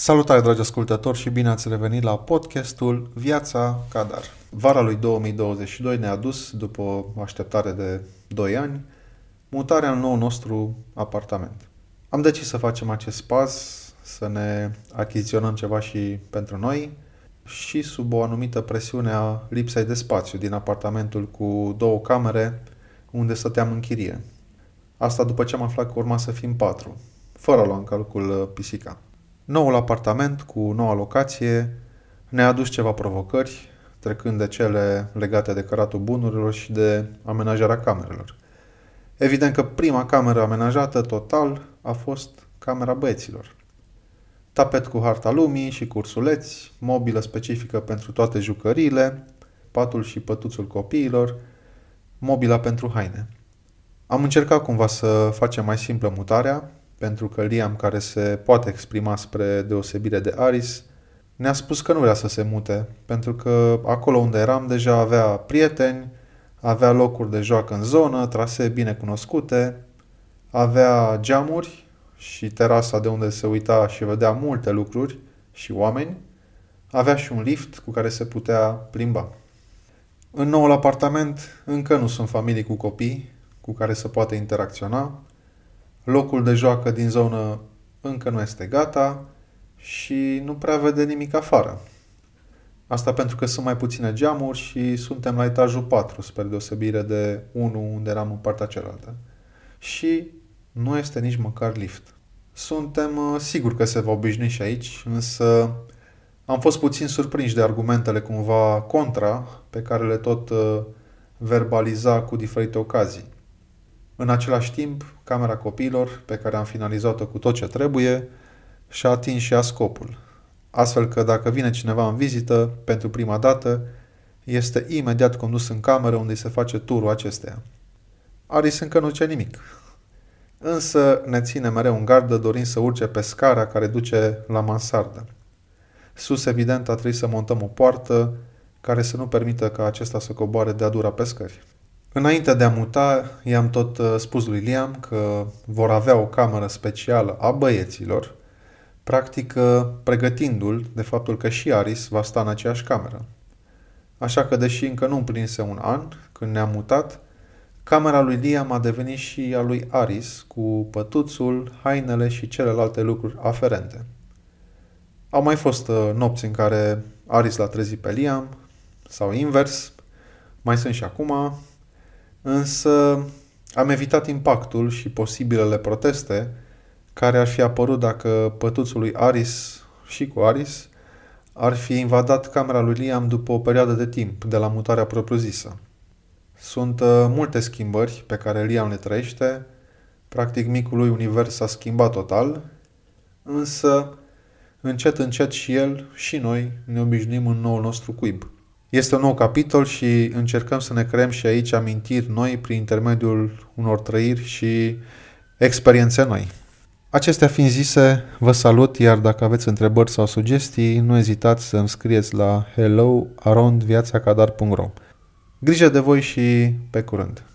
Salutare, dragi ascultători, și bine ați revenit la podcastul Viața Cadar. Vara lui 2022 ne-a dus, după o așteptare de 2 ani, mutarea în nou nostru apartament. Am decis să facem acest pas, să ne achiziționăm ceva și pentru noi și sub o anumită presiune a lipsei de spațiu din apartamentul cu două camere unde stăteam în chirie. Asta după ce am aflat că urma să fim patru, fără a lua în calcul uh, pisica. Noul apartament cu noua locație ne-a adus ceva provocări, trecând de cele legate de căratul bunurilor și de amenajarea camerelor. Evident că prima cameră amenajată total a fost camera băieților. Tapet cu harta lumii și cursuleți, mobilă specifică pentru toate jucăriile, patul și pătuțul copiilor, mobila pentru haine. Am încercat cumva să facem mai simplă mutarea, pentru că Liam, care se poate exprima spre deosebire de Aris, ne-a spus că nu vrea să se mute, pentru că acolo unde eram deja avea prieteni, avea locuri de joacă în zonă, trasee bine cunoscute, avea geamuri și terasa de unde se uita și vedea multe lucruri și oameni, avea și un lift cu care se putea plimba. În noul apartament încă nu sunt familii cu copii cu care se poate interacționa, locul de joacă din zonă încă nu este gata și nu prea vede nimic afară. Asta pentru că sunt mai puține geamuri și suntem la etajul 4, spre deosebire de 1 unde eram în partea cealaltă. Și nu este nici măcar lift. Suntem uh, siguri că se va obișnui și aici, însă am fost puțin surprinși de argumentele cumva contra pe care le tot uh, verbaliza cu diferite ocazii. În același timp, camera copiilor, pe care am finalizat-o cu tot ce trebuie, și-a atins și a scopul. Astfel că dacă vine cineva în vizită, pentru prima dată, este imediat condus în cameră unde se face turul acesteia. Aris încă nu ce nimic. Însă ne ține mereu în gardă dorind să urce pe scara care duce la mansardă. Sus, evident, a trebuit să montăm o poartă care să nu permită ca acesta să coboare de-a dura pe scări. Înainte de a muta, i-am tot uh, spus lui Liam că vor avea o cameră specială a băieților, practic uh, pregătindu-l de faptul că și Aris va sta în aceeași cameră. Așa că, deși încă nu împlinse un an când ne-am mutat, camera lui Liam a devenit și a lui Aris, cu pătuțul, hainele și celelalte lucruri aferente. Au mai fost uh, nopți în care Aris l-a trezit pe Liam, sau invers, mai sunt și acum, însă am evitat impactul și posibilele proteste care ar fi apărut dacă pătuțul lui Aris și cu Aris ar fi invadat camera lui Liam după o perioadă de timp de la mutarea propriu-zisă. Sunt uh, multe schimbări pe care Liam le trăiește, practic micul lui univers s-a schimbat total, însă încet încet și el și noi ne obișnuim în noul nostru cuib. Este un nou capitol și încercăm să ne creăm și aici amintiri noi prin intermediul unor trăiri și experiențe noi. Acestea fiind zise, vă salut, iar dacă aveți întrebări sau sugestii, nu ezitați să îmi scrieți la hello Grijă de voi și pe curând!